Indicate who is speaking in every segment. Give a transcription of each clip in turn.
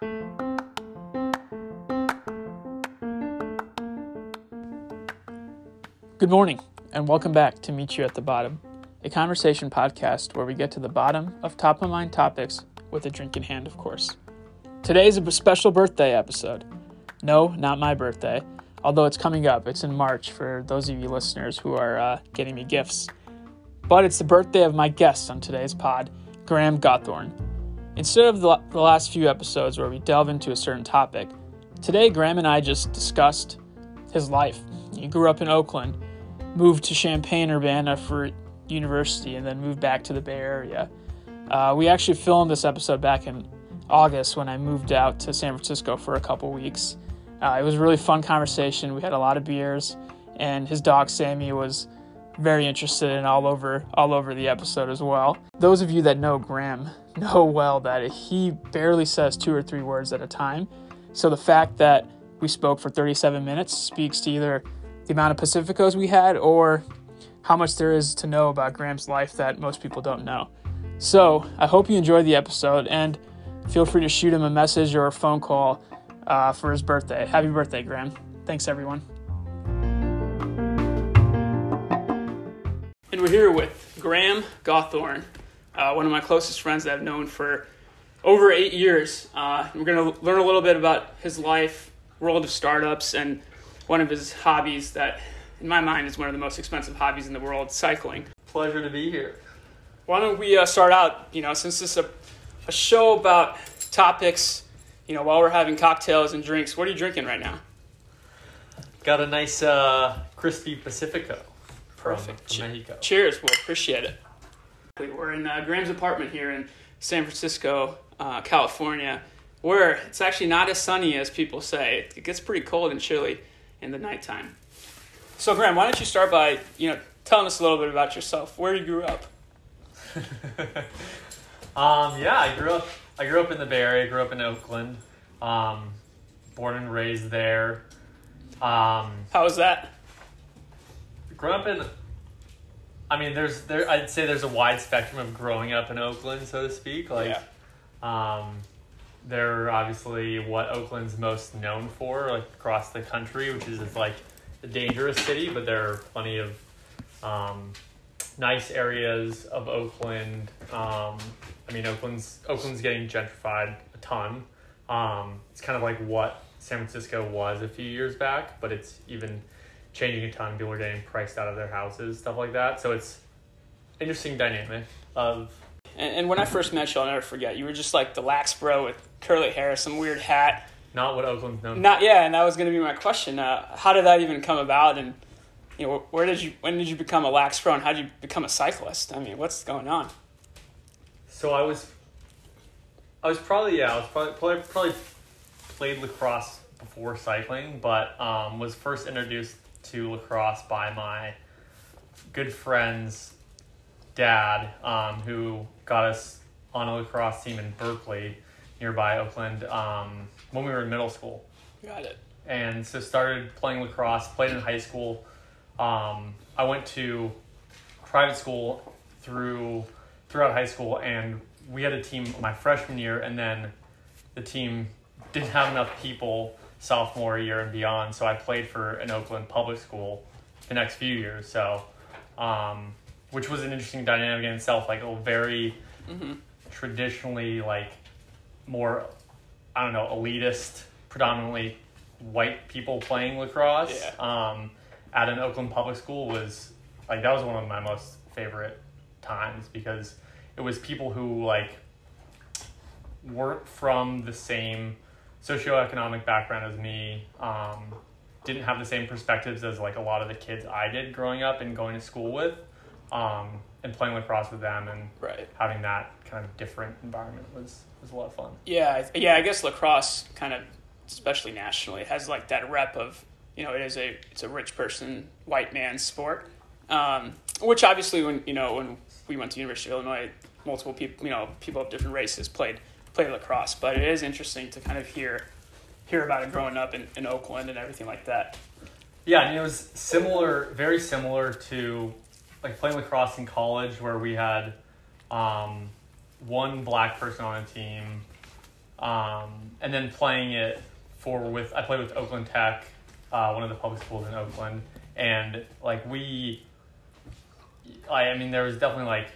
Speaker 1: Good morning, and welcome back to Meet You at the Bottom, a conversation podcast where we get to the bottom of top of mind topics with a drink in hand, of course. Today is a special birthday episode. No, not my birthday, although it's coming up. It's in March for those of you listeners who are uh, getting me gifts. But it's the birthday of my guest on today's pod, Graham Gawthorne. Instead of the, last few episodes where we delve into a certain topic, today Graham and I just discussed his life. He grew up in Oakland moved to Champaign Urbana for university and then moved back to the Bay Area. Uh, we actually filmed this episode back in August when I moved out to San Francisco for a couple weeks. Uh, it was a really fun conversation. We had a lot of beers, and his dog Sammy was very interested in all over all over the episode as well. Those of you that know Graham know well that he barely says two or three words at a time. So the fact that we spoke for 37 minutes speaks to either the amount of Pacificos we had or how much there is to know about Graham's life that most people don't know. So I hope you enjoyed the episode and feel free to shoot him a message or a phone call uh, for his birthday. Happy birthday, Graham. Thanks, everyone. And we're here with Graham Gawthorne, uh, one of my closest friends that I've known for over eight years. Uh, we're going to learn a little bit about his life, world of startups, and one of his hobbies that, in my mind, is one of the most expensive hobbies in the world cycling.
Speaker 2: Pleasure to be here.
Speaker 1: Why don't we uh, start out, you know, since this is a, a show about topics, you know, while we're having cocktails and drinks, what are you drinking right now?
Speaker 2: Got a nice uh, crispy Pacifico.
Speaker 1: Perfect.
Speaker 2: From, from Mexico.
Speaker 1: Cheers. We'll appreciate it. We're in uh, Graham's apartment here in San Francisco, uh, California, where it's actually not as sunny as people say. It gets pretty cold and chilly in the nighttime. So, Graham, why don't you start by you know telling us a little bit about yourself, where you grew up?
Speaker 2: um, yeah, I grew up. I grew up in the Bay Area. I Grew up in Oakland. Um, born and raised there. Um,
Speaker 1: How was that?
Speaker 2: Grew up in. I mean, there's there. I'd say there's a wide spectrum of growing up in Oakland, so to speak. Like,
Speaker 1: yeah.
Speaker 2: um, they're obviously what Oakland's most known for, like across the country, which is it's like a dangerous city, but there are plenty of um, nice areas of Oakland. Um, I mean, Oakland's Oakland's getting gentrified a ton. Um, it's kind of like what San Francisco was a few years back, but it's even changing a ton. Of people are getting priced out of their houses, stuff like that. So it's interesting dynamic of
Speaker 1: and, and, when I first met you, I'll never forget. You were just like the lax bro with curly hair, some weird hat.
Speaker 2: Not what Oakland's known.
Speaker 1: Not yeah, and that was going to be my question. Uh, how did that even come about? And you know, where did you? When did you become a lax bro? And how did you become a cyclist? I mean, what's going on?
Speaker 2: So I was, I was probably yeah, I was probably probably, probably played lacrosse before cycling, but um, was first introduced to lacrosse by my good friends dad, um, who got us on a lacrosse team in Berkeley, nearby Oakland, um, when we were in middle school.
Speaker 1: Got it.
Speaker 2: And so started playing lacrosse, played in high school. Um, I went to private school through throughout high school, and we had a team my freshman year, and then the team didn't have enough people sophomore year and beyond. So I played for an Oakland public school the next few years. So um, which was an interesting dynamic in itself. Like a very mm-hmm. traditionally like more I don't know elitist, predominantly white people playing lacrosse.
Speaker 1: Yeah.
Speaker 2: Um, at an Oakland public school was like that was one of my most favorite times because it was people who like weren't from the same socioeconomic background as me um, didn't have the same perspectives as like a lot of the kids i did growing up and going to school with um, and playing lacrosse with them and
Speaker 1: right.
Speaker 2: having that kind of different environment was was a lot of fun.
Speaker 1: Yeah, yeah. I guess lacrosse kind of, especially nationally, has like that rep of you know it is a it's a rich person white man sport, um, which obviously when you know when we went to University of Illinois, multiple people you know people of different races played played lacrosse, but it is interesting to kind of hear hear about it growing up in, in Oakland and everything like that.
Speaker 2: Yeah, and it was similar, very similar to like playing lacrosse in college where we had um, one black person on a team, um, and then playing it for with I played with Oakland Tech, uh, one of the public schools in Oakland, and like we, I, I mean there was definitely like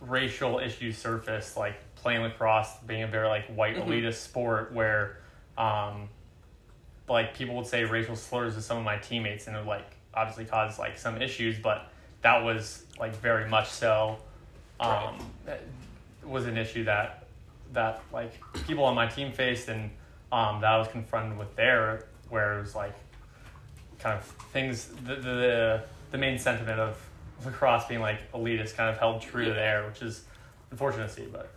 Speaker 2: racial issues surfaced like playing lacrosse being a very like white
Speaker 1: Mhm.
Speaker 2: elitist sport where um, like people would say racial slurs to some of my teammates and it would like obviously cause like some issues but that was like very much so um, that was an issue that that like people on my team faced and um, that I was confronted with there where it was like kind of things the the, the main sentiment of lacrosse being like elitist kind of held true to there which is unfortunate to see but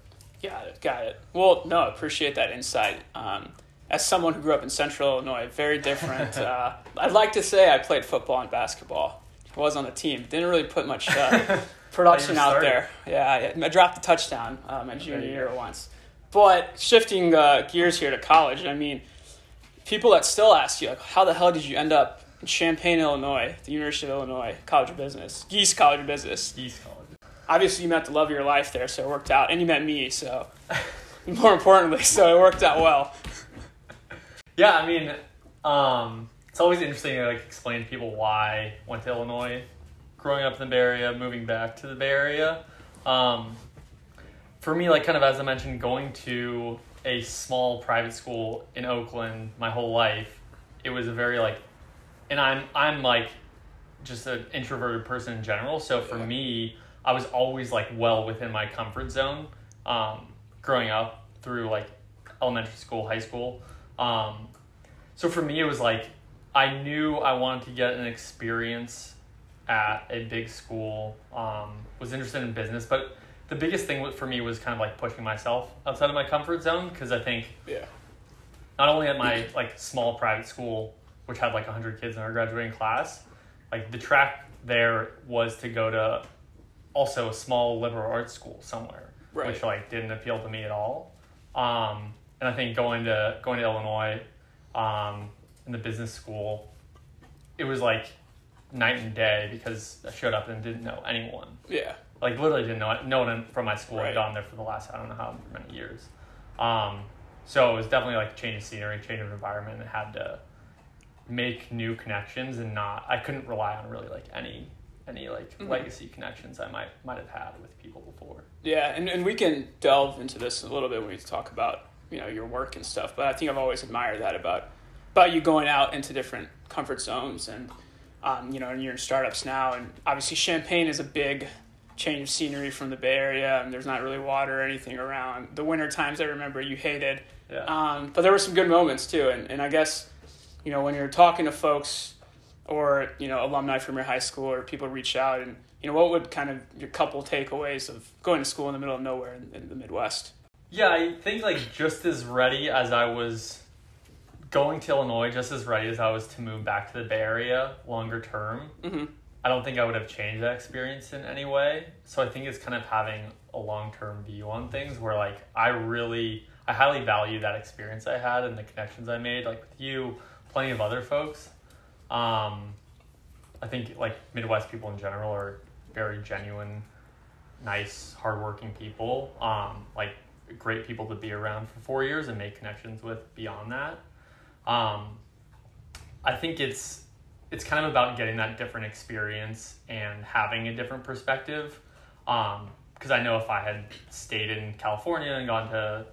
Speaker 1: Got it. Got it. Well, no, I appreciate that insight. Um, as someone who grew up in Central Illinois, very different. uh, I'd like to say I played football and basketball. I was on the team. Didn't really put much uh, production out there. Yeah, I, I dropped a touchdown uh, my junior
Speaker 2: you
Speaker 1: year once. But shifting uh, gears here to college, I mean, people that still ask you, like, how the hell did you end up in Champaign, Illinois, the University of Illinois College of Business, Gies College of Business?
Speaker 2: East College
Speaker 1: obviously you met the love of your life there, so it worked out, and you met me, so more importantly, so it worked out well.
Speaker 2: Yeah, I mean, um, it's always interesting to like explain to people why I went to Illinois, growing up in the Bay Area, moving back to the Bay Area. Um, for me, like kind of as I mentioned, going to a small private school in Oakland my whole life, it was a very like, and I'm I'm like just an introverted person in general. So for
Speaker 1: Yeah.
Speaker 2: me, I was always like well within my comfort zone. Um, growing up through like elementary school, high school. Um, so for me, it was like I knew I wanted to get an experience at a big school. Um, was interested in business, but the biggest thing for me was kind of like pushing myself outside of my comfort zone because I think
Speaker 1: Yeah.
Speaker 2: not only at my like small private school, which had like 100 kids in our graduating class, like the track there was to go to also a small liberal arts school somewhere,
Speaker 1: Right.
Speaker 2: which like didn't appeal to me at all. Um, and I think going to going to Illinois, um, in the business school, it was like night and day because I showed up and didn't know anyone
Speaker 1: Yeah.
Speaker 2: like literally didn't know no one from my school
Speaker 1: Right.
Speaker 2: had gone there for the last I don't know how many years. Um, so it was definitely like a change of scenery, change of environment, and had to make new connections and not I couldn't rely on really like any any like
Speaker 1: Mhm.
Speaker 2: legacy connections I might might have had with people before.
Speaker 1: Yeah, and, and we can delve into this a little bit when we talk about you know your work and stuff. But I think I've always admired that about about you going out into different comfort zones and um, you know and you're in startups now and obviously Champaign is a big change of scenery from the Bay Area and there's not really water or anything around. The winter times I remember you hated,
Speaker 2: Yeah.
Speaker 1: um, but there were some good moments too. And and I guess you know when you're talking to folks or you know alumni from your high school or people reach out and you know what would kind of your couple takeaways of going to school in the middle of nowhere in, in the midwest
Speaker 2: Yeah, I think like just as ready as I was going to Illinois, just as ready as I was to move back to the Bay Area longer term.
Speaker 1: mm-hmm.
Speaker 2: I don't think I would have changed that experience in any way. So I think it's kind of having a long term view on things where like I really I highly value that experience I had and the connections I made, like with you, plenty of other folks. Um, I think like Midwest people in general are very genuine, nice, hardworking people. Um, like great people to be around for four years and make connections with beyond that. Um, I think it's it's kind of about getting that different experience and having a different perspective. Because I know if I had stayed in California and gone to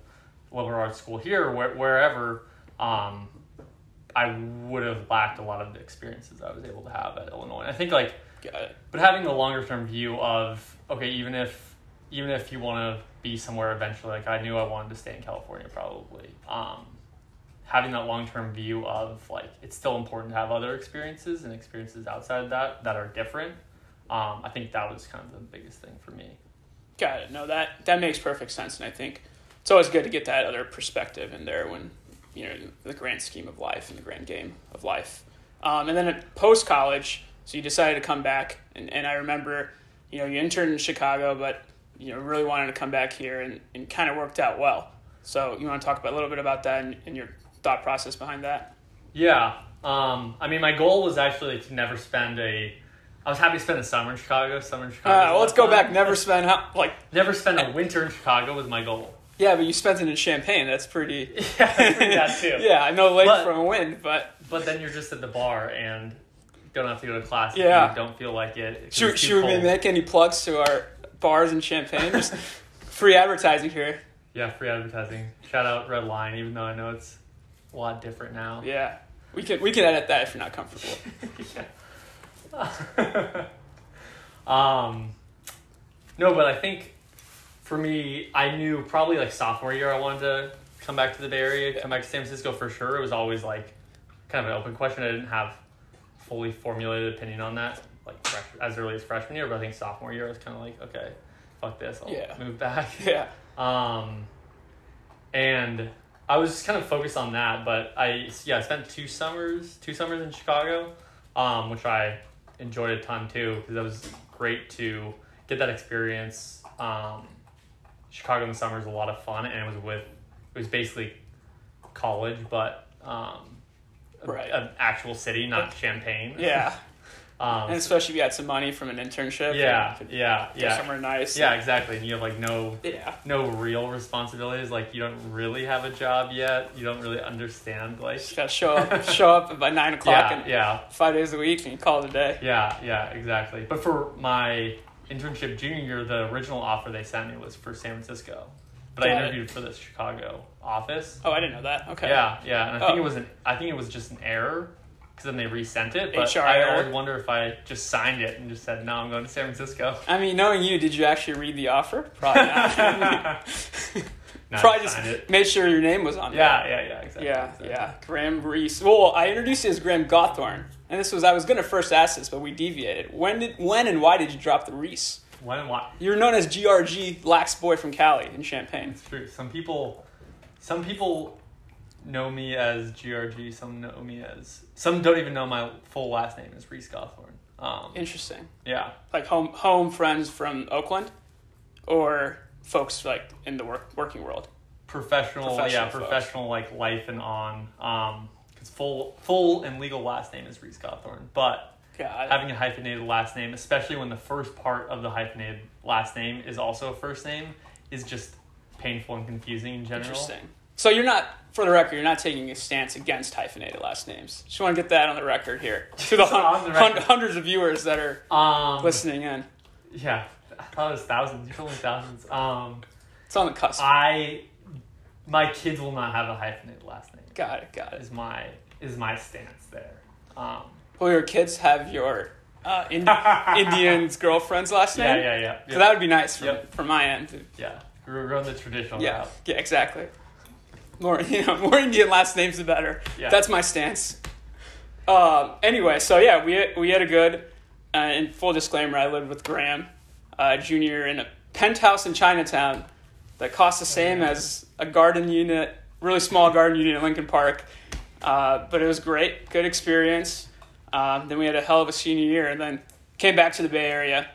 Speaker 2: liberal arts school here, where, wherever, um, I would have lacked a lot of the experiences I was able to have at Illinois. I think like but having the longer term view of okay, even if even if you want to be somewhere eventually, like I knew I wanted to stay in California probably. Um, having that long term view of like it's still important to have other experiences and experiences outside of that that are different. Um, I think that was kind of the biggest thing for me.
Speaker 1: got it no that that makes perfect sense and i think it's always good to get that other perspective in there when you know the grand scheme of life and the grand game of life um, and then at post college so you decided to come back and, and i remember you know you interned in chicago but you know really wanted to come back here and, and kind of worked out well so you want to talk about a little bit about that and, and your thought process behind that
Speaker 2: Yeah. Um, I mean, my goal was actually to never spend a. I was happy to spend a summer in Chicago. Summer in Chicago. a
Speaker 1: well, let's go
Speaker 2: fun.
Speaker 1: back never spend how, like
Speaker 2: Never spend a winter in Chicago was my goal.
Speaker 1: Yeah, but you spent it in Champaign. That's pretty.
Speaker 2: Yeah, pretty bad too.
Speaker 1: yeah, I know late
Speaker 2: But-
Speaker 1: from a win, but
Speaker 2: But then you're just at the bar and don't have to go to class. if
Speaker 1: Yeah.
Speaker 2: you don't feel like it.
Speaker 1: should, should we make any plugs to our bars and Champaign? Just free advertising here.
Speaker 2: Yeah, free advertising. Shout out Red Lion, even though I know it's a lot different now.
Speaker 1: Yeah, we can we can edit that if you're not comfortable.
Speaker 2: um, no, but I think for me, I knew probably like sophomore year I wanted to come back to the Bay Area, come back to San Francisco for sure. It was always like kind of an open question. I didn't have fully formulated opinion on that like fresh, as early as freshman year, but I think sophomore year I was kind of like, okay, fuck this, I'll
Speaker 1: Yeah.
Speaker 2: move back.
Speaker 1: Yeah,
Speaker 2: Um, and I was just kind of focused on that, but I yeah I spent two summers two summers in Chicago, um, which I enjoyed a ton too because it was great to get that experience. Um, Chicago in the summer is a lot of fun, and it was with it was basically college, but um,
Speaker 1: Right.
Speaker 2: an actual city, not Champaign.
Speaker 1: yeah,
Speaker 2: Um,
Speaker 1: and especially if you had some money from an internship.
Speaker 2: yeah, yeah, yeah,
Speaker 1: somewhere nice.
Speaker 2: yeah, exactly. And you have like no
Speaker 1: yeah,
Speaker 2: no real responsibilities. Like you don't really have a job yet. You don't really understand like
Speaker 1: just gotta show up, show up by nine o'clock
Speaker 2: yeah,
Speaker 1: and
Speaker 2: yeah,
Speaker 1: five days a week, and you call it a day.
Speaker 2: yeah, yeah, exactly. But for my internship junior year, the original offer they sent me was for San Francisco, but I
Speaker 1: Got it.
Speaker 2: interviewed for the Chicago office.
Speaker 1: Oh, I didn't know that. Okay.
Speaker 2: Yeah, yeah, and I think
Speaker 1: Oh.
Speaker 2: it was an I think it was just an error because then they resent it. But
Speaker 1: HR
Speaker 2: I
Speaker 1: error.
Speaker 2: always wonder if I just signed it and just said no, I'm going to San Francisco.
Speaker 1: I mean, knowing you, did you actually read the offer? Probably not.
Speaker 2: No,
Speaker 1: Probably just
Speaker 2: it.
Speaker 1: made sure your name was on. It.
Speaker 2: Yeah, yeah, yeah, exactly.
Speaker 1: Yeah,
Speaker 2: exactly.
Speaker 1: yeah. Graham Reese. Well, I introduced you as Graham Gawthorne, and this was I was gonna first ask this, but we deviated. When did when and why did you drop the Reese?
Speaker 2: When and why?
Speaker 1: You're known as GRG Lax Boy from Cali in Champaign.
Speaker 2: It's true. Some people, some people know me as GRG. Some know me as. Some don't even know my full last name is Reese Gawthorne. Um,
Speaker 1: Interesting.
Speaker 2: yeah,
Speaker 1: Like home home friends from Oakland, or folks like in the work working world.
Speaker 2: professional.
Speaker 1: Professional
Speaker 2: yeah,
Speaker 1: folks.
Speaker 2: professional like life and on. Um, full full and legal last name is Reese Gawthorne, but
Speaker 1: God.
Speaker 2: having a hyphenated last name, especially when the first part of the hyphenated last name is also a first name, is just painful and confusing in general.
Speaker 1: Interesting. So you're not, for the record, you're not taking a stance against hyphenated last names. Just want to get that on the record here to the, hun-
Speaker 2: the
Speaker 1: hun- hundreds of viewers that are
Speaker 2: Um,
Speaker 1: listening in.
Speaker 2: Yeah, I thought it was thousands. You told me thousands. Um,
Speaker 1: It's on the cusp.
Speaker 2: I, my kids will not have a hyphenated last name.
Speaker 1: Got it. Got it.
Speaker 2: Is my is my stance there. Um,
Speaker 1: Will your kids have your uh, Ind- Indian's girlfriend's last name?
Speaker 2: yeah, yeah, yeah.
Speaker 1: So that would be nice from,
Speaker 2: Yep.
Speaker 1: from my end.
Speaker 2: yeah. We're going the traditional
Speaker 1: Yeah,
Speaker 2: route.
Speaker 1: yeah, exactly. More, you know, more Indian last names the better.
Speaker 2: Yeah.
Speaker 1: That's my stance. Um, anyway, so yeah, we we had a good. Uh, and full disclaimer, I lived with Graham, uh, junior, in a penthouse in Chinatown that cost the same
Speaker 2: yeah.
Speaker 1: as a garden unit, really small garden unit in Lincoln Park. Uh, but it was great, good experience. Um, then we had a hell of a senior year, and then came back to the Bay Area,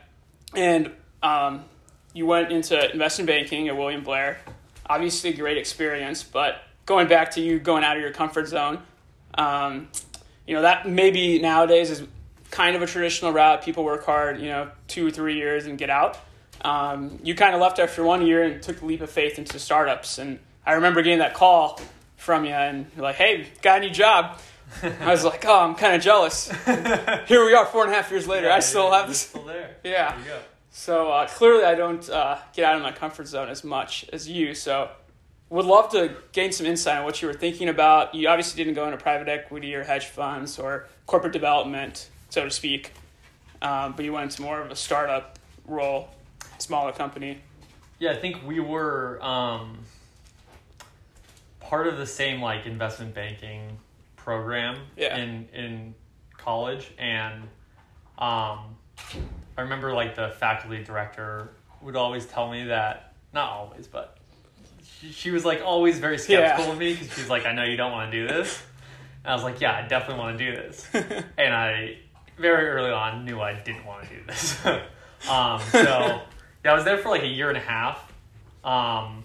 Speaker 1: and um, you went into investment banking at William Blair. Obviously, great experience, but going back to you going out of your comfort zone, um, you know that maybe nowadays is kind of a traditional route. People work hard, you know, two or three years and get out. Um, you kind of left after one year and took the leap of faith into startups. And I remember getting that call from you, and you're like, "Hey, got a new job." I was like, "Oh, I'm kind of jealous." Here we are, four and a half years later.
Speaker 2: Yeah,
Speaker 1: I still have this.
Speaker 2: Still there.
Speaker 1: Yeah.
Speaker 2: There.
Speaker 1: So uh, clearly, I don't uh, get out of my comfort zone as much as you. So, would love to gain some insight on what you were thinking about. You obviously didn't go into private equity or hedge funds or corporate development, so to speak, um, but you went into more of a startup role, smaller company.
Speaker 2: Yeah, I think we were um, part of the same like investment banking program
Speaker 1: Yeah.
Speaker 2: in in college, and um, I remember like the faculty director would always tell me that not always, but she, she was like always very skeptical
Speaker 1: Yeah.
Speaker 2: of me because she's like, I know you don't want to do this, and I was like, Yeah, I definitely want to do this, and I very early on knew I didn't want to do this. um, so yeah, I was there for like a year and a half, um,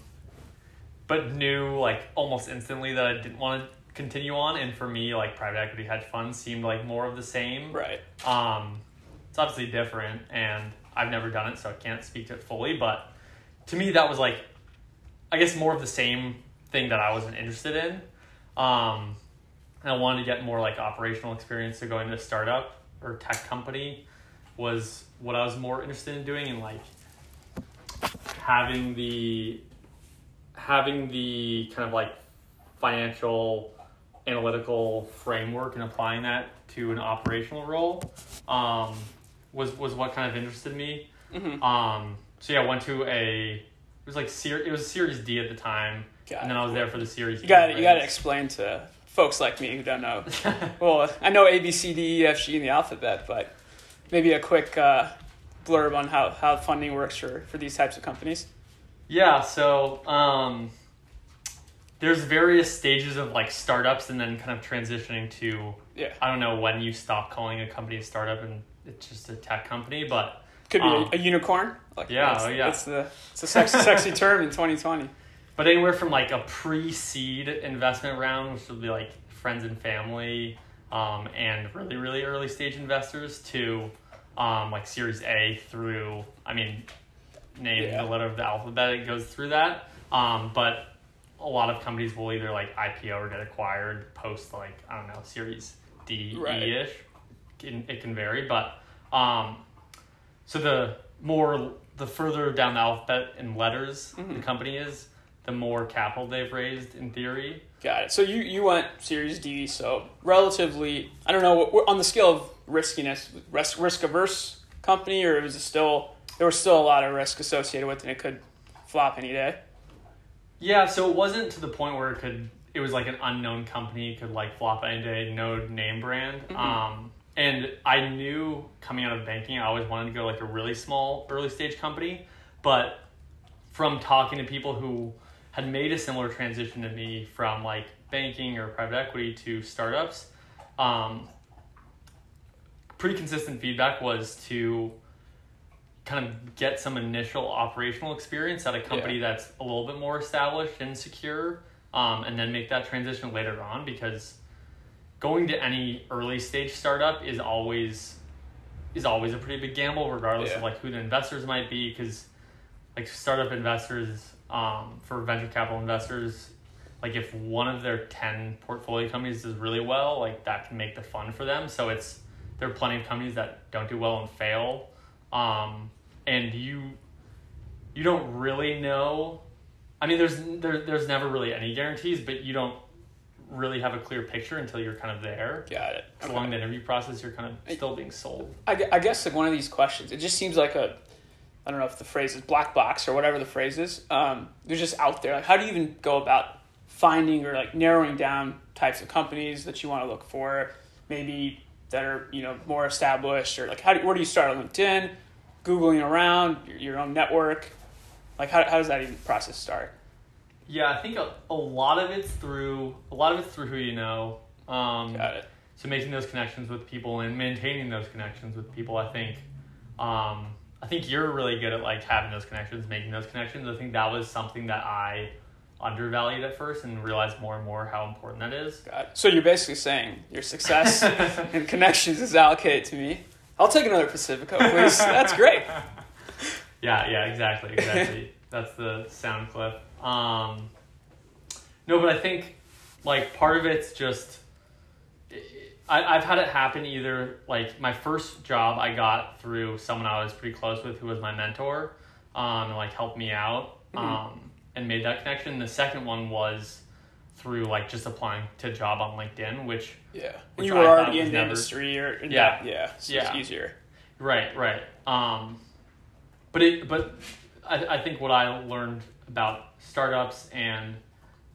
Speaker 2: but knew like almost instantly that I didn't want to continue on. And for me, like private equity hedge funds seemed like more of the same.
Speaker 1: Right.
Speaker 2: Um, it's obviously different, and I've never done it, so I can't speak to it fully. But to me, that was like I guess more of the same thing that I wasn't interested in. Um, and I wanted to get more like operational experience to going to a startup or tech company was what I was more interested in doing and like having the having the kind of like financial analytical framework and applying that to an operational role um, was was what kind of interested me.
Speaker 1: Mm-hmm.
Speaker 2: Um, so yeah, I went to a it was like ser- it was Series D at the time, and then. I was there for the Series.
Speaker 1: You got to you got to explain to folks like me who don't know. well, I know A B C D E F G in the alphabet, but maybe a quick uh, blurb on how, how funding works for, for these types of companies.
Speaker 2: Yeah, so um, there's various stages of like startups and then kind of transitioning to
Speaker 1: Yeah,
Speaker 2: I don't know when you stop calling a company a startup and it's just a tech company, but
Speaker 1: could be
Speaker 2: Um,
Speaker 1: a, a unicorn. Like,
Speaker 2: yeah,
Speaker 1: that's,
Speaker 2: yeah.
Speaker 1: It's the it's a sexy sexy term in 2020.
Speaker 2: but anywhere from like a pre-seed investment round, which would be like friends and family, um, and really really early stage investors to um, like Series A through I mean, name
Speaker 1: Yeah.
Speaker 2: the letter of the alphabet it goes through that. Um, but a lot of companies will either like IPO or get acquired post like I don't know Series D
Speaker 1: Right.
Speaker 2: E ish. It can vary, but um, so the more the further down the alphabet in letters
Speaker 1: Mhm.
Speaker 2: the company is, the more capital they've raised in theory.
Speaker 1: Got it. So you, you went Series D, so relatively, I don't know, on the scale of riskiness, risk, risk averse company, or is it still, there was still a lot of risk associated with it and it could flop any day?
Speaker 2: Yeah, so it wasn't to the point where it could. It was like an unknown company, could like flop any day, no name brand.
Speaker 1: Mhm.
Speaker 2: Um, and I knew coming out of banking, I always wanted to go like a really small early stage company. But from talking to people who had made a similar transition to me from like banking or private equity to startups, um, pretty consistent feedback was to kind of get some initial operational experience at a company that's a little bit more established and secure, um, and then make that transition later on because going to any early stage startup is always is always a pretty big gamble regardless
Speaker 1: Yeah.
Speaker 2: of like who the investors might be because like startup investors um, for venture capital investors like if one of their 10 portfolio companies does really well like that can make the fund for them so it's there are plenty of companies that don't do well and fail um, and you you don't really know i mean there's there, there's never really any guarantees but you don't really have a clear picture until you're kind of there
Speaker 1: Got it.
Speaker 2: so along the interview process you're kind of still being sold
Speaker 1: I, I guess like one of these questions, it just seems like a, I don't know if the phrase is black box or whatever the phrase is. Um, they're just out there. Like, how do you even go about finding or like narrowing down types of companies that you want to look for? Maybe that are you know more established or like how do, where do you start on LinkedIn, googling around your, your own network? Like how how does that even process start?
Speaker 2: yeah i think a, a lot of it's through a lot of it's through who you know um,
Speaker 1: Got it.
Speaker 2: so making those connections with people and maintaining those connections with people i think um, i think you're really good at like having those connections making those connections i think that was something that i undervalued at first and realized more and more how important that is
Speaker 1: Got it. So you're basically saying your success and connections is allocated to me. I'll take another Pacifico, please. That's great.
Speaker 2: Yeah, yeah, exactly, exactly. That's the sound clip. Um, no, but I think like part of it's just I, I've had it happen either like my first job I got through someone I was pretty close with who was my mentor, um, and like helped me out, um, and made that connection. The second one was through like just applying to a job on LinkedIn, which
Speaker 1: Yeah.
Speaker 2: Which
Speaker 1: you
Speaker 2: I
Speaker 1: were
Speaker 2: thought
Speaker 1: already in the
Speaker 2: never-
Speaker 1: industry or
Speaker 2: Yeah.
Speaker 1: yeah. So
Speaker 2: Yeah.
Speaker 1: it's easier.
Speaker 2: Right, right. Um, but it, but I, I think what I learned about startups and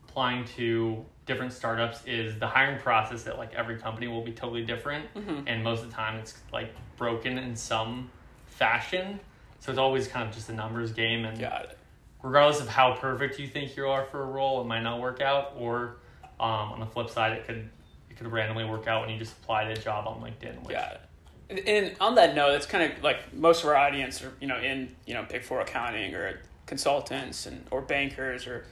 Speaker 2: applying to different startups is the hiring process at like every company will be totally different,
Speaker 1: Mhm.
Speaker 2: and most of the time it's like broken in some fashion. So it's always kind of just a numbers game, and
Speaker 1: Got it.
Speaker 2: Regardless of how perfect you think you are for a role, it might not work out. Or um, on the flip side, it could it could randomly work out when you just apply to a job on LinkedIn. Which,
Speaker 1: Got it. And, on that note, it's kind of like most of our audience are, you know, in, you know, big four accounting or consultants and or bankers or,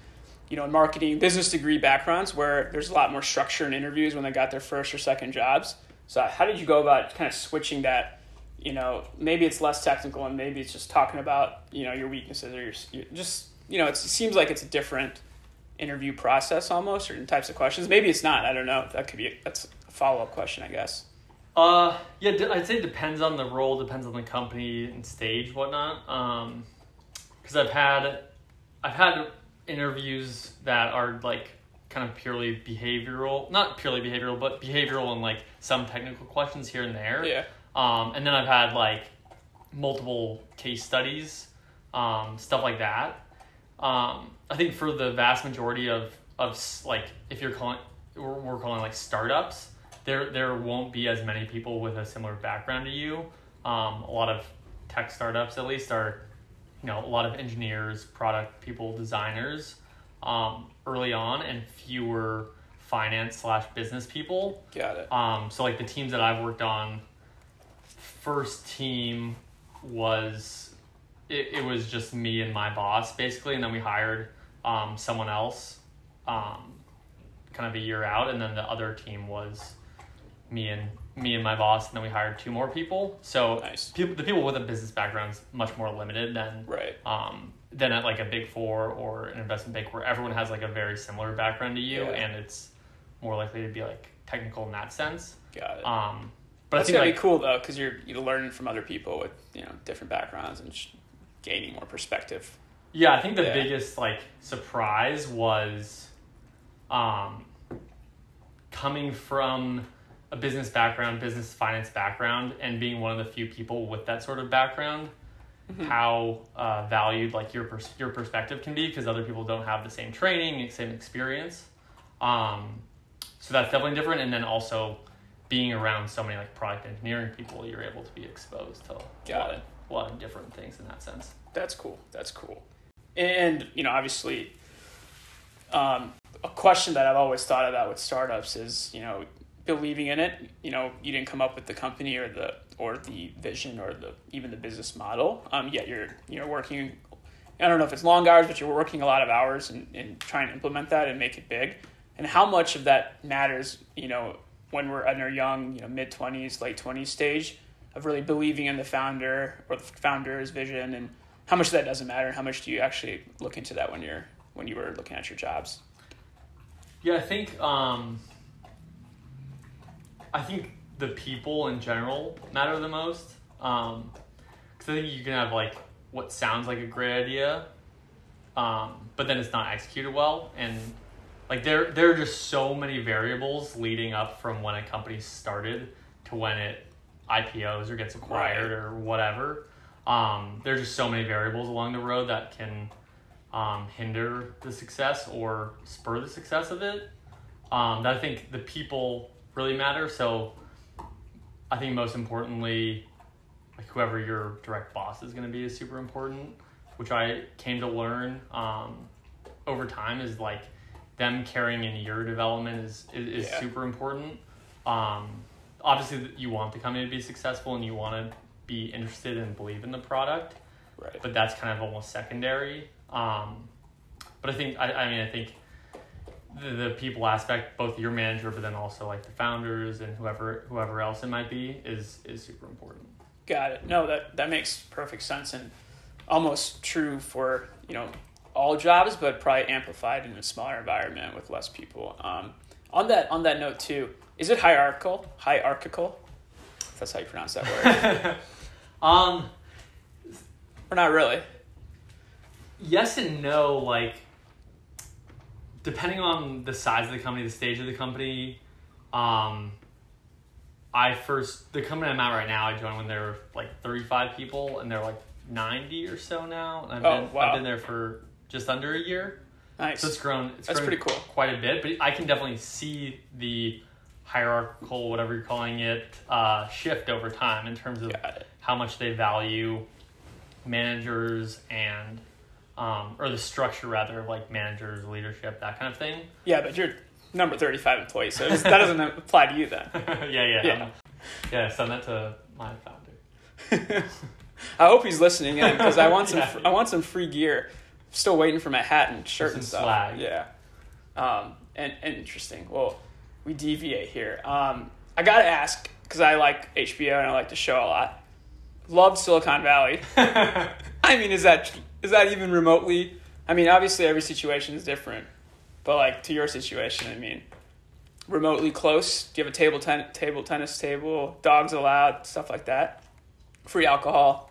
Speaker 1: you know, marketing, business degree backgrounds where there's a lot more structure in interviews when they got their first or second jobs. So how did you go about kind of switching that? You know, maybe it's less technical and maybe it's just talking about, you know, your weaknesses or your, your just you know, it's, it seems like it's a different interview process almost, or types of questions. Maybe it's not. I don't know. That could be a, that's a follow up question, I guess.
Speaker 2: Uh, yeah, I'd say it depends on the role, depends on the company and stage, whatnot. Um, because I've had, I've had interviews that are like kind of purely behavioral, not purely behavioral, but behavioral and like some technical questions here and there.
Speaker 1: Yeah.
Speaker 2: Um, and then I've had like multiple case studies, um, stuff like that. Um, I think for the vast majority of of like if you're calling we're, we're calling like startups, there there won't be as many people with a similar background to you. Um, a lot of tech startups, at least, are you know a lot of engineers, product people, designers um, early on, and fewer finance slash business people.
Speaker 1: Got it.
Speaker 2: Um, so like the teams that I've worked on, first team was it, it was just me and my boss basically, and then we hired um, someone else, um, kind of a year out, and then the other team was me and me and my boss, and then we hired two more people. So
Speaker 1: Nice.
Speaker 2: people, the people with a business background is much more limited than
Speaker 1: Right.
Speaker 2: um, than at like a big four or an investment bank where everyone has like a very similar background to you
Speaker 1: Yeah.
Speaker 2: and it's more likely to be like technical in that sense.
Speaker 1: Got it.
Speaker 2: Um, but
Speaker 1: That's gonna
Speaker 2: like
Speaker 1: be cool though, because you're you're learning from other people with you know different backgrounds and gaining more perspective.
Speaker 2: yeah, I think the
Speaker 1: Yeah.
Speaker 2: biggest like surprise was um, coming from a business background, business finance background, and being one of the few people with that sort of background. How uh, valued like your pers- your perspective can be because other people don't have the same training, same experience. Um, so that's definitely different. And then also being around so many like product engineering people, you're able to be exposed to a lot,
Speaker 1: it.
Speaker 2: a lot of different things in that sense.
Speaker 1: That's cool. That's cool. And you know, obviously, um, a question that I've always thought about with startups is you know believing in it. You know, you didn't come up with the company or the or the vision or the even the business model. Um, yet you're you're working. I don't know if it's long hours, but you're working a lot of hours and, and trying to implement that and make it big. And how much of that matters, you know, when we're in our young, you know, mid twenties, late twenties stage of really believing in the founder or the founder's vision and how much that doesn't matter how much do you actually look into that when you're when you were looking at your jobs
Speaker 2: Yeah, I think um, I think the people in general matter the most. Um, because I think you can have like what sounds like a great idea, um, but then it's not executed well, and like there there are just so many variables leading up from when a company started to when it IPOs or gets acquired
Speaker 1: Right.
Speaker 2: or whatever. Um, there's just so many variables along the road that can um, hinder the success or spur the success of it. Um, that I think the people really matter. So I think most importantly, like whoever your direct boss is going to be is super important, which I came to learn um, over time is like them carrying in your development is is, is
Speaker 1: Yeah.
Speaker 2: super important. Um, obviously, you want the company to be successful and you want to be interested and believe in the product
Speaker 1: right
Speaker 2: but that's kind of almost secondary. Um, but I think I, I mean I think the, the people aspect, both your manager, but then also like the founders and whoever whoever else it might be, is is super important.
Speaker 1: got it no that that makes perfect sense and almost true for you know all jobs but probably amplified in a smaller environment with less people um, on that on that note too is it hierarchical hierarchical if that's how you pronounce that word
Speaker 2: Um,
Speaker 1: or not really
Speaker 2: yes and no. Like depending on the size of the company, the stage of the company. Um, I first the company I'm at right now. I joined when there were like 35 people, and they're like 90 or so now. And I've
Speaker 1: Oh,
Speaker 2: been
Speaker 1: wow.
Speaker 2: I've been there for just under a year.
Speaker 1: nice
Speaker 2: So it's grown. It's
Speaker 1: That's
Speaker 2: grown
Speaker 1: pretty cool.
Speaker 2: Quite a bit, but I can definitely see the hierarchical, whatever you're calling it, uh, shift over time in terms of how much they value managers and, um, or the structure rather of like managers, leadership, that kind of thing.
Speaker 1: yeah but you're number 35 employee so that doesn't apply to you then
Speaker 2: yeah, yeah,
Speaker 1: Yeah.
Speaker 2: um, yeah. Send that to my founder.
Speaker 1: I hope he's listening in because I want some.
Speaker 2: Yeah.
Speaker 1: fr- I want some free gear. Still waiting for my hat and shirt and stuff. Yeah. Um, and, and interesting. Well, we deviate here. Um, I gotta ask because I like HBO and I like the show a lot. Loved Silicon Valley. I mean, is that is that even remotely I mean, obviously every situation is different, but like to your situation, I mean, remotely close. Do you have a table ten- table tennis table, dogs allowed, stuff like that? Free alcohol.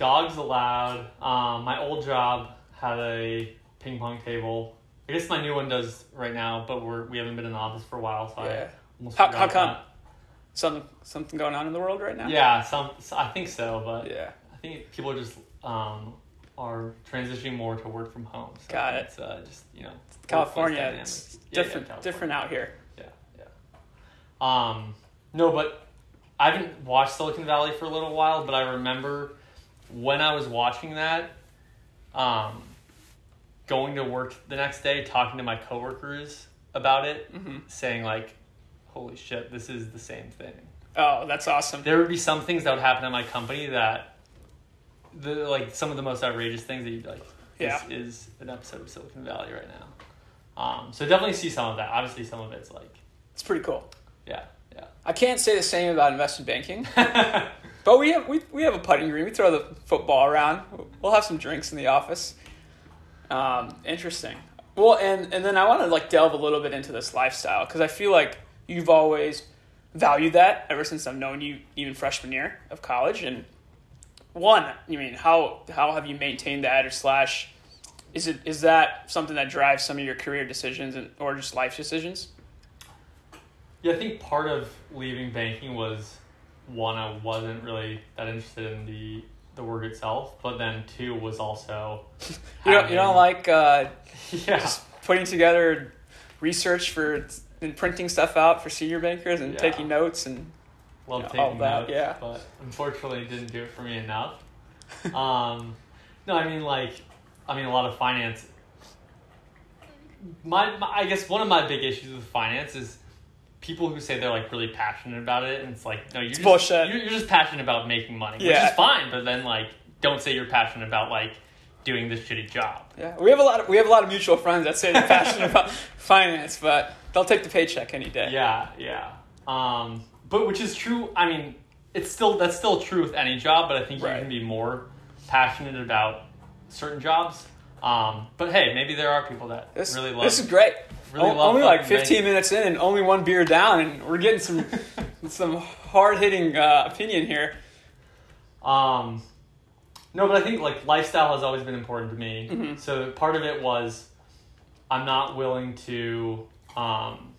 Speaker 2: Dogs allowed. Um, my old job had a ping pong table. I guess my new one does right now, but we're we haven't been in the office for a while, so
Speaker 1: Yeah.
Speaker 2: I almost
Speaker 1: How- how come?
Speaker 2: that.
Speaker 1: Something something going on in the world right now.
Speaker 2: Yeah, some I think so, but
Speaker 1: Yeah.
Speaker 2: I think people are just um, are transitioning more to work from home. So
Speaker 1: Got it.
Speaker 2: It's uh, just you know
Speaker 1: California, it's.
Speaker 2: Yeah, yeah,
Speaker 1: different
Speaker 2: California.
Speaker 1: different out here.
Speaker 2: Yeah, yeah. Um, no, but I haven't watched Silicon Valley for a little while, but I remember when I was watching that, um, going to work the next day, talking to my coworkers about it,
Speaker 1: hmm
Speaker 2: saying like, "Holy shit, this is the same thing."
Speaker 1: Oh, that's awesome.
Speaker 2: There would be some things that would happen at my company that, the like some of the most outrageous things that you'd be like, "This
Speaker 1: Yeah.
Speaker 2: is an episode of Silicon Valley right now." Um, so definitely see some of that. Obviously, some of it's like,
Speaker 1: It's pretty cool.
Speaker 2: yeah, yeah.
Speaker 1: I can't say the same about investment banking, but we have we, we have a putting green. We throw the football around. We'll have some drinks in the office. Um, interesting. Well, and and then I want to like delve a little bit into this lifestyle because I feel like you've always valued that ever since I've known you, even freshman year of college. And one, you mean how how have you maintained that, or slash, is it is that something that drives some of your career decisions and or just life decisions?
Speaker 2: Yeah, I think part of leaving banking was one, I wasn't really that interested in the the work itself, but then two was also
Speaker 1: You don't you don't like uh,
Speaker 2: yeah
Speaker 1: just putting together research for and printing stuff out for senior bankers and
Speaker 2: Yeah.
Speaker 1: taking notes and
Speaker 2: love
Speaker 1: Yeah,
Speaker 2: taking
Speaker 1: all that,
Speaker 2: notes,
Speaker 1: yeah.
Speaker 2: but unfortunately didn't do it for me enough. um, no, I mean like I mean a lot of finance. My, my I guess one of my big issues with finance is people who say they're like really passionate about it, and it's like no, you're just,
Speaker 1: bullshit.
Speaker 2: You're, you're just passionate about making money, which is fine. But then like don't say you're passionate about like doing this shitty job.
Speaker 1: yeah we have a lot of we have a lot of mutual friends that say they're passionate about finance but they'll take the paycheck any day
Speaker 2: Yeah, yeah. Um, but which is true. I mean, it's still that's still true with any job, but I think
Speaker 1: Right.
Speaker 2: you can be more passionate about certain jobs. Um, but hey, maybe there are people that
Speaker 1: this,
Speaker 2: really love.
Speaker 1: this is great
Speaker 2: really
Speaker 1: O-
Speaker 2: love
Speaker 1: only like 15
Speaker 2: banking.
Speaker 1: minutes in and only one beer down and we're getting some some hard-hitting uh, opinion here
Speaker 2: Um, no, but I think like lifestyle has always been important to me.
Speaker 1: Mhm.
Speaker 2: So part of it was I'm not willing to um,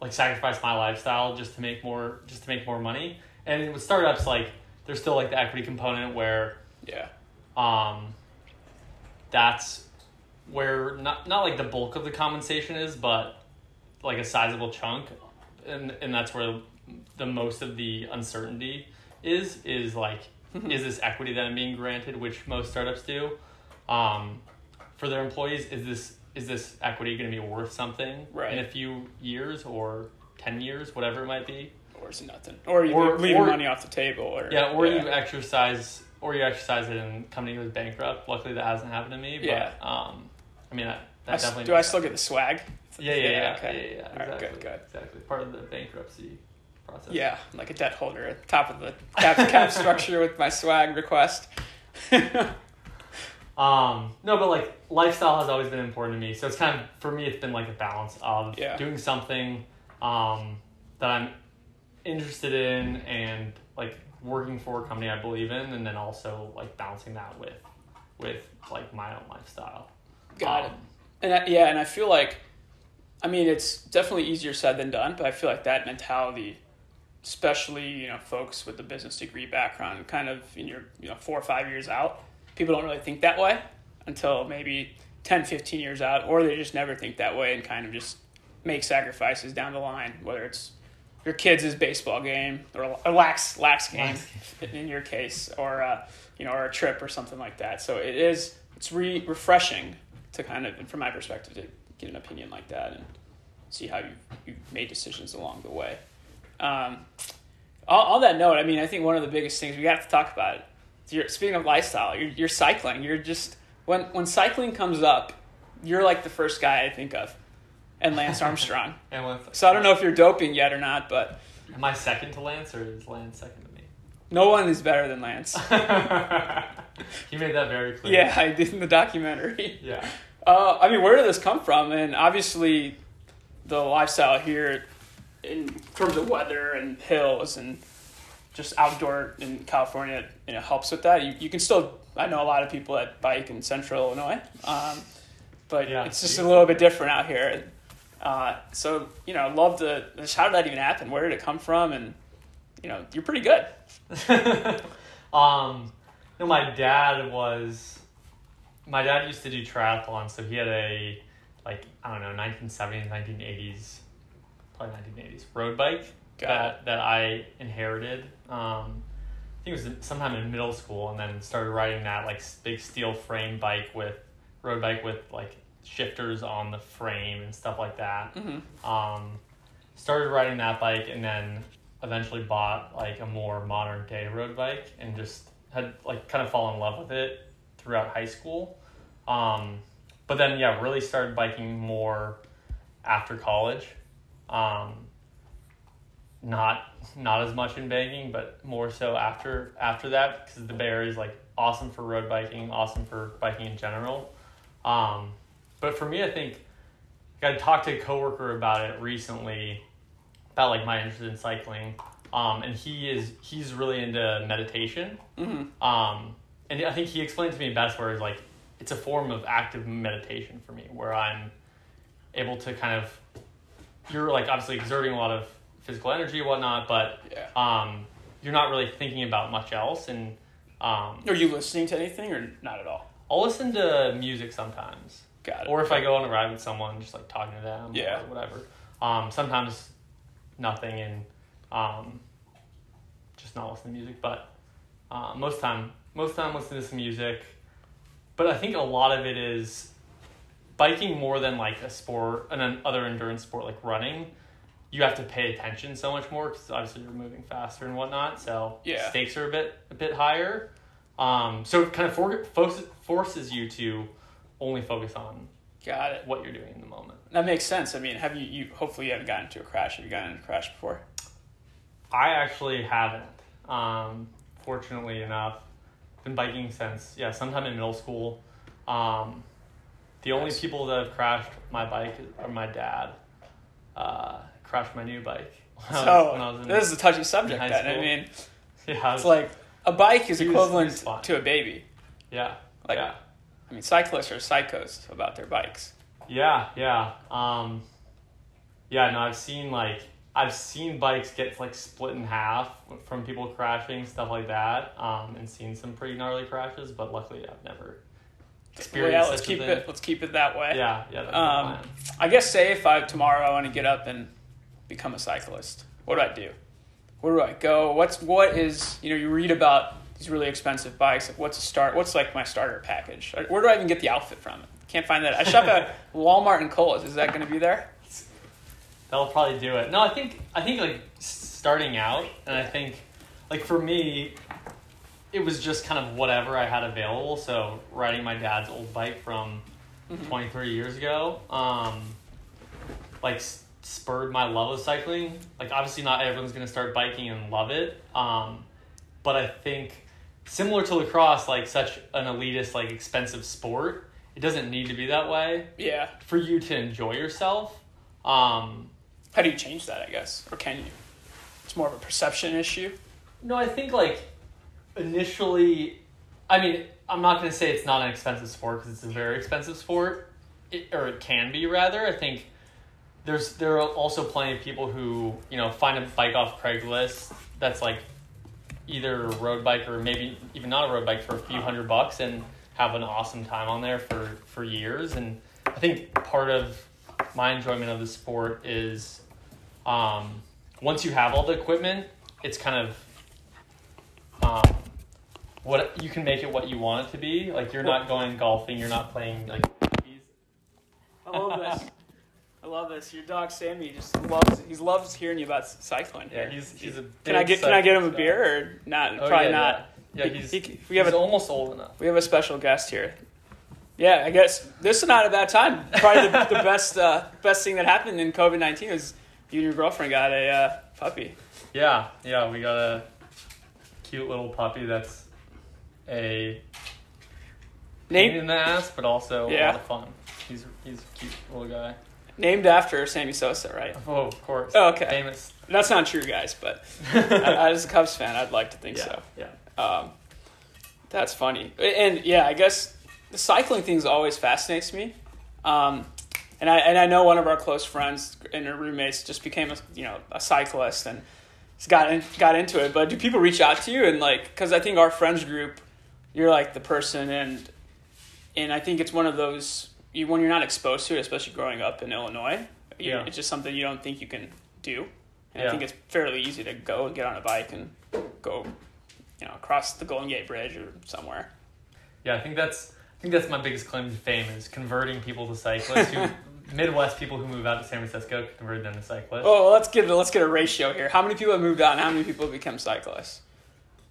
Speaker 2: like sacrifice my lifestyle just to make more just to make more money. And with startups, like there's still like the equity component where
Speaker 1: yeah
Speaker 2: um, that's where not not like the bulk of the compensation is, but like a sizable chunk, and and that's where the most of the uncertainty is is like is this equity that I'm being granted, which most startups do, um, for their employees. Is this is this equity going to be worth something
Speaker 1: Right.
Speaker 2: in a few years or ten years, whatever it might be?
Speaker 1: or is it nothing or you
Speaker 2: Or-
Speaker 1: leaving
Speaker 2: or-
Speaker 1: money off the table or
Speaker 2: Yeah, or you exercise, or you exercise it and company goes bankrupt. Luckily, that hasn't happened to me. But,
Speaker 1: Yeah.
Speaker 2: um, I mean, that,
Speaker 1: I
Speaker 2: that
Speaker 1: s- do I still get the swag
Speaker 2: Yeah, yeah, yeah,
Speaker 1: okay.
Speaker 2: yeah, yeah, yeah,
Speaker 1: All right,
Speaker 2: exactly,
Speaker 1: good, good.
Speaker 2: exactly. Part of the bankruptcy process.
Speaker 1: Yeah, like a debt holder at the top of the cap, cap structure with my swag request.
Speaker 2: Um, no, but like lifestyle has always been important to me. So it's kind of for me, it's been like a balance of
Speaker 1: Yeah.
Speaker 2: doing something um, that I'm interested in and like working for a company I believe in, and then also like balancing that with with like my own lifestyle.
Speaker 1: Got
Speaker 2: Um,
Speaker 1: it. And I, yeah, and I feel like, I mean, it's definitely easier said than done, but I feel like that mentality, especially you know, folks with a business degree background, kind of in your you know four or five years out, people don't really think that way until maybe 10, 15 years out, or they just never think that way and kind of just make sacrifices down the line, whether it's your kids' baseball game or a lax lax game in your case, or uh, you know, or a trip or something like that. So it is it's re- refreshing to kind of, from my perspective, to get an opinion like that and see how you you made decisions along the way. Um, on, that note, I mean, I think one of the biggest things we have to talk about. It, you're, speaking of lifestyle, you're, you're cycling. You're just when when cycling comes up, you're like the first guy I think of, and Lance Armstrong.
Speaker 2: And with,
Speaker 1: so I don't know if you're doping yet or not, but
Speaker 2: Am I second to Lance or is Lance second to me?
Speaker 1: No one is better than Lance.
Speaker 2: he made that very clear.
Speaker 1: yeah, I did in the documentary.
Speaker 2: Yeah.
Speaker 1: Uh, I mean, where did this come from? And obviously, the lifestyle here, in terms of weather and hills and just outdoor in California, you know, helps with that. You, you can still, I know a lot of people that bike in Central Illinois, um, but
Speaker 2: Yeah.
Speaker 1: it's just a little bit different out here. Uh, so you know, love to. Just how did that even happen? Where did it come from? And you know, you're pretty good.
Speaker 2: um, no, my dad was. My dad used to do triathlon, so he had a like I don't know 1970s, 1980s, probably 1980s road bike
Speaker 1: Got
Speaker 2: that that I inherited. Um, I think it was sometime in middle school, and then started riding that like big steel frame bike with road bike with like shifters on the frame and stuff like that.
Speaker 1: Mm-hmm.
Speaker 2: Um, started riding that bike and then eventually bought like a more modern day road bike and just had like kind of fallen in love with it throughout high school. Um, but then yeah, really started biking more after college. Um, not not as much in banking, but more so after after that because the Bay Area is like awesome for road biking, awesome for biking in general. Um, but for me, I think I talked to a coworker about it recently about like my interest in cycling. Um, and he is he's really into meditation.
Speaker 1: Mm-hmm.
Speaker 2: Um, and I think he explained to me best where it's like it's a form of active meditation for me where I'm able to kind of you're like obviously exerting a lot of physical energy and whatnot, but
Speaker 1: Yeah.
Speaker 2: um, you're not really thinking about much else. And um,
Speaker 1: Are you listening to anything or not at all?
Speaker 2: I'll listen to music sometimes.
Speaker 1: Got it.
Speaker 2: Or if I go on a ride with someone, just like talking to them
Speaker 1: Yeah.
Speaker 2: or whatever. Um, sometimes nothing and um, just not listening to music. But uh, most time, most of the time listening to some music. But I think a lot of it is biking more than like a sport, an other endurance sport like running. You have to pay attention so much more because obviously you're moving faster and whatnot. So
Speaker 1: Yeah.
Speaker 2: stakes are a bit a bit higher. Um, so it kind of for, forces forces you to only focus on
Speaker 1: Got it.
Speaker 2: what you're doing in the moment.
Speaker 1: That makes sense. I mean, have you, you hopefully you haven't gotten into a crash. Have you gotten into a crash before?
Speaker 2: I actually haven't. Um, fortunately enough, been biking since yeah, sometime in middle school. Um, the only
Speaker 1: Nice.
Speaker 2: people that have crashed my bike are my dad. Uh, crashed my new bike. When I was- when I
Speaker 1: So
Speaker 2: was
Speaker 1: this is a touchy subject. Then I mean,
Speaker 2: yeah, was-
Speaker 1: it's like a bike is
Speaker 2: was-
Speaker 1: equivalent
Speaker 2: was
Speaker 1: to a baby.
Speaker 2: yeah,
Speaker 1: like-
Speaker 2: yeah,
Speaker 1: I mean, cyclists are psychos about their bikes.
Speaker 2: yeah, yeah. Um, yeah, no, I've seen like I've seen bikes get like split in half from people crashing stuff like that, um, and seen some pretty gnarly crashes. But luckily, I've never
Speaker 1: Well,
Speaker 2: experienced
Speaker 1: yeah, let's keep
Speaker 2: thing.
Speaker 1: it. Let's keep it that way.
Speaker 2: Yeah, yeah, that's
Speaker 1: Um. I guess say if I tomorrow I want to get up and become a cyclist, what do I do? Where do I go? What's what is you know you read about these really expensive bikes. Like what's a start? What's like my starter package? Where do I even get the outfit from? Can't find that. I shop at Walmart and Kohl's. Is that going to be there?
Speaker 2: That'll probably do it. No, I think I think like starting out, and I think like for me, it was just kind of whatever I had available. So riding my dad's old bike from
Speaker 1: Mhm.
Speaker 2: 23 years ago, um, like s- spurred my love of cycling. Like obviously not everyone's gonna start biking and love it, um, but I think similar to lacrosse, like such an elitist, like expensive sport, it doesn't need to be that way
Speaker 1: Yeah.
Speaker 2: for you to enjoy yourself. Um,
Speaker 1: How do you change that? I guess, or can you? It's more of a perception issue.
Speaker 2: No, I think like initially, I mean, I'm not going to say it's not an expensive sport because it's a very expensive sport, it, or it can be rather. I think there's there are also plenty of people who you know find a bike off Craigslist that's like either a road bike or maybe even not a road bike for a few hundred bucks and have an awesome time on there for for years. And I think part of my enjoyment of the sport is um, once you have all the equipment, it's kind of um, what you can make it what you want it to be. Like you're not going golfing, you're not playing like.
Speaker 1: I love this. I love this. Your dog Sammy just loves. He loves hearing you about cycling.
Speaker 2: Yeah, he's he's a.
Speaker 1: Can I get Can I get him a beer or not?
Speaker 2: Oh,
Speaker 1: Probably
Speaker 2: yeah,
Speaker 1: not.
Speaker 2: Yeah,
Speaker 1: He-
Speaker 2: he's.
Speaker 1: he- we have
Speaker 2: he's
Speaker 1: a
Speaker 2: almost old enough.
Speaker 1: we have a special guest here. Yeah, I guess this is not a bad time. Probably the, the best uh, best thing that happened in COVID nineteen was you and your girlfriend got a uh, puppy.
Speaker 2: Yeah, yeah, we got a cute little puppy that's a pain
Speaker 1: Named
Speaker 2: in the ass, but also a lot of fun. He's he's a cute little guy.
Speaker 1: named after Sammy Sosa, right?
Speaker 2: Oh, of course.
Speaker 1: Oh, okay.
Speaker 2: Famous.
Speaker 1: That's not true, guys, but I- as a Cubs fan, I'd like to think
Speaker 2: yeah,
Speaker 1: so.
Speaker 2: yeah.
Speaker 1: Um, that's funny, and yeah, I guess the cycling thing always fascinates me. Um, and I and I know one of our close friends and her roommates just became a you know a cyclist and got in, got into it. But do people reach out to you and like because I think our friends group, you're like the person and and I think it's one of those you when you're not exposed to it, especially growing up in Illinois, you,
Speaker 2: Yeah.
Speaker 1: it's just something you don't think you can do. And I think it's fairly easy to go and get on a bike and go, you know, across the Golden Gate Bridge or somewhere.
Speaker 2: Yeah, I think that's I think that's my biggest claim to fame is converting people to cyclists. Who, Midwest people who move out to San Francisco convert them to cyclists.
Speaker 1: Oh, well, let's get let's get a ratio here. How many people have moved out, and how many people have become cyclists?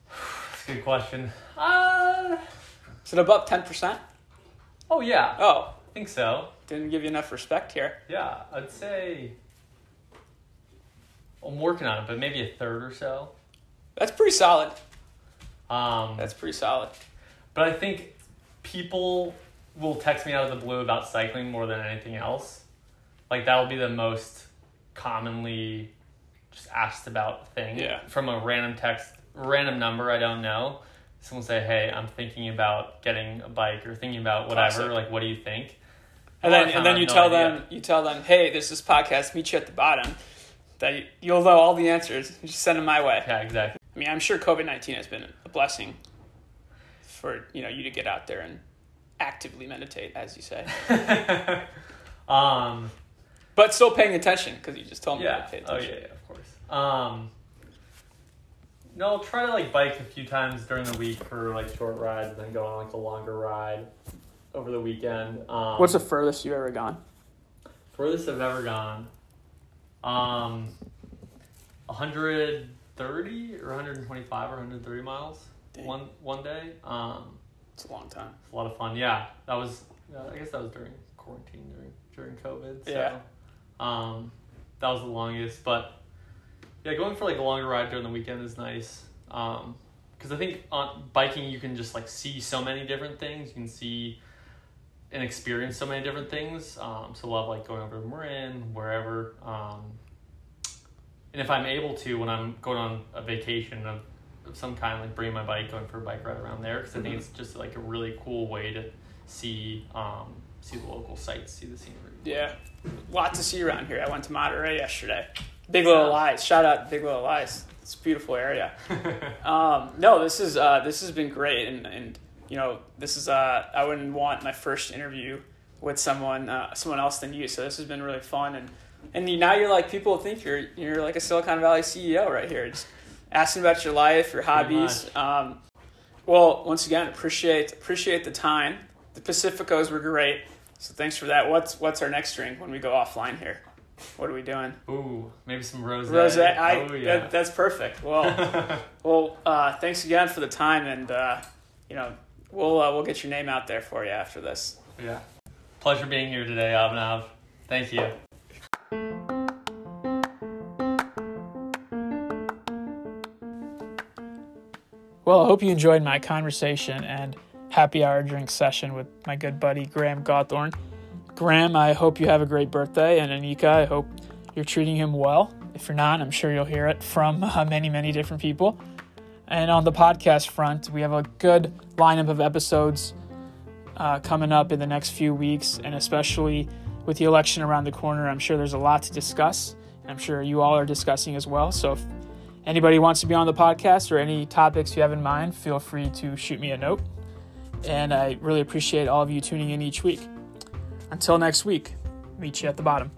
Speaker 2: That's a good question. Uh,
Speaker 1: Is it above ten percent?
Speaker 2: oh yeah,
Speaker 1: Oh,
Speaker 2: I think so.
Speaker 1: didn't give you enough respect here.
Speaker 2: Yeah, I'd say I'm working on it, but maybe a third or so.
Speaker 1: That's pretty solid.
Speaker 2: Um,
Speaker 1: That's pretty solid.
Speaker 2: but I think people will text me out of the blue about cycling more than anything else. Like that will be the most commonly just asked about thing.
Speaker 1: Yeah.
Speaker 2: From a random text, random number I don't know. Someone say, "Hey, I'm thinking about getting a bike or thinking about whatever.
Speaker 1: Classic.
Speaker 2: Like, what do you think?"
Speaker 1: And then and then you
Speaker 2: no
Speaker 1: tell
Speaker 2: idea.
Speaker 1: them you tell them, hey, there's this podcast. Meet you at the bottom. That you- you'll know all the answers. You just send them my way.
Speaker 2: Yeah, exactly.
Speaker 1: I mean, I'm sure COVID nineteen has been a blessing for you know you to get out there and actively meditate, as you say,
Speaker 2: um,
Speaker 1: but still paying attention because you just told me
Speaker 2: yeah.
Speaker 1: to pay
Speaker 2: Oh
Speaker 1: attention.
Speaker 2: yeah, yeah, of course. Um, no, I'll try to like bike a few times during the week for like short rides, and then go on like a longer ride over the weekend. Um,
Speaker 1: What's the furthest you've ever gone?
Speaker 2: furthest I've ever gone? Um, 130 or 125 or 130 miles
Speaker 1: Dang.
Speaker 2: one one day. Um,
Speaker 1: It's a long time.
Speaker 2: it's a lot of fun. Yeah, that was. Uh, I guess that was during quarantine during during COVID. So,
Speaker 1: Yeah.
Speaker 2: Um, that was the longest, but yeah, going for like a longer ride during the weekend is nice. Um, because I think on biking you can just like see so many different things. You can see and experience so many different things. Um, so love like going over to Marin, wherever. Um, and if I'm able to, when I'm going on a vacation of, of some kind, like bringing my bike, going for a bike ride around there, because I think
Speaker 1: Mhm.
Speaker 2: it's just like a really cool way to see um, see the local sights, see the scenery.
Speaker 1: Yeah, lot to see around here. I went to Monterey yesterday. Big Little Lies. Shout out Big Little Lies. It's a beautiful area. Um, no, this is uh, this has been great, and and you know this is uh, I wouldn't want my first interview with someone uh, someone else than you. So this has been really fun, and and now you're like people think you're you're like a Silicon Valley CEO right here, just asking about your life, your hobbies. Um, well, once again, appreciate appreciate the time. The Pacificos were great, so thanks for that. What's what's our next drink when we go offline here? What are we doing?
Speaker 2: Ooh, maybe some rose.
Speaker 1: Rose. I,
Speaker 2: oh yeah.
Speaker 1: that, that's perfect. Well. Well, uh, thanks again for the time, and uh, you know we'll uh, we'll get your name out there for you after this.
Speaker 2: yeah. Pleasure being here today, Abhinav. Thank you.
Speaker 1: Well, I hope you enjoyed my conversation and happy hour drink session with my good buddy Graham Gawthorne. Graham, I hope you have a great birthday, and Anika, I hope you're treating him well. If you're not, I'm sure you'll hear it from uh, many, many different people. And on the podcast front, we have a good lineup of episodes uh, coming up in the next few weeks, and especially with the election around the corner, I'm sure there's a lot to discuss. I'm sure you all are discussing as well. So if anybody wants to be on the podcast or any topics you have in mind, feel free to shoot me a note. And I really appreciate all of you tuning in each week. Until next week, meet you at the bottom.